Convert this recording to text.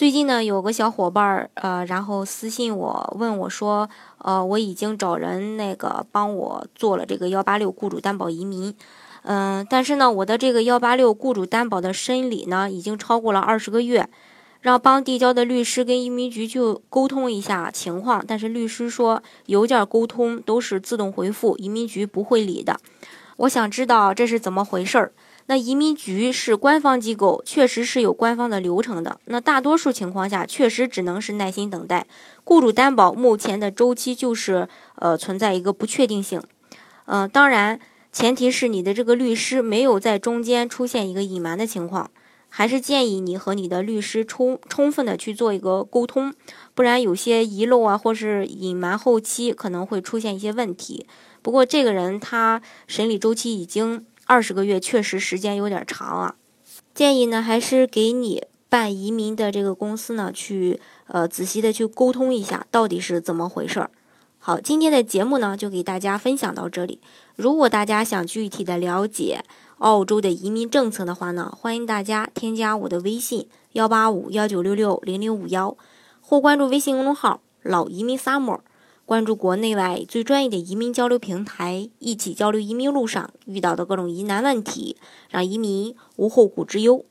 最近呢，有个小伙伴儿，呃，然后私信我问我说，呃，我已经找人那个帮我做了这个幺八六雇主担保移民，嗯，但是呢，我的这个幺八六雇主担保的审理呢，已经超过了二十个月，让帮递交的律师跟移民局去沟通一下情况，但是律师说邮件沟通都是自动回复，移民局不会理的。我想知道这是怎么回事儿。那移民局是官方机构，确实是有官方的流程的。那大多数情况下，确实只能是耐心等待。雇主担保目前的周期就是呃存在一个不确定性。嗯，当然前提是你的这个律师没有在中间出现一个隐瞒的情况，还是建议你和你的律师充充分的去做一个沟通，不然有些遗漏啊或是隐瞒，后期可能会出现一些问题。不过这个人他审理周期已经。二十个月确实时间有点长啊，建议呢还是给你办移民的这个公司呢去呃仔细的去沟通一下到底是怎么回事儿。好，今天的节目呢就给大家分享到这里。如果大家想具体的了解澳洲的移民政策的话呢，欢迎大家添加我的微信幺八五幺九六六零零五幺，或关注微信公众号老移民 summer。关注国内外最专业的移民交流平台，一起交流移民路上遇到的各种疑难问题，让移民无后顾之忧。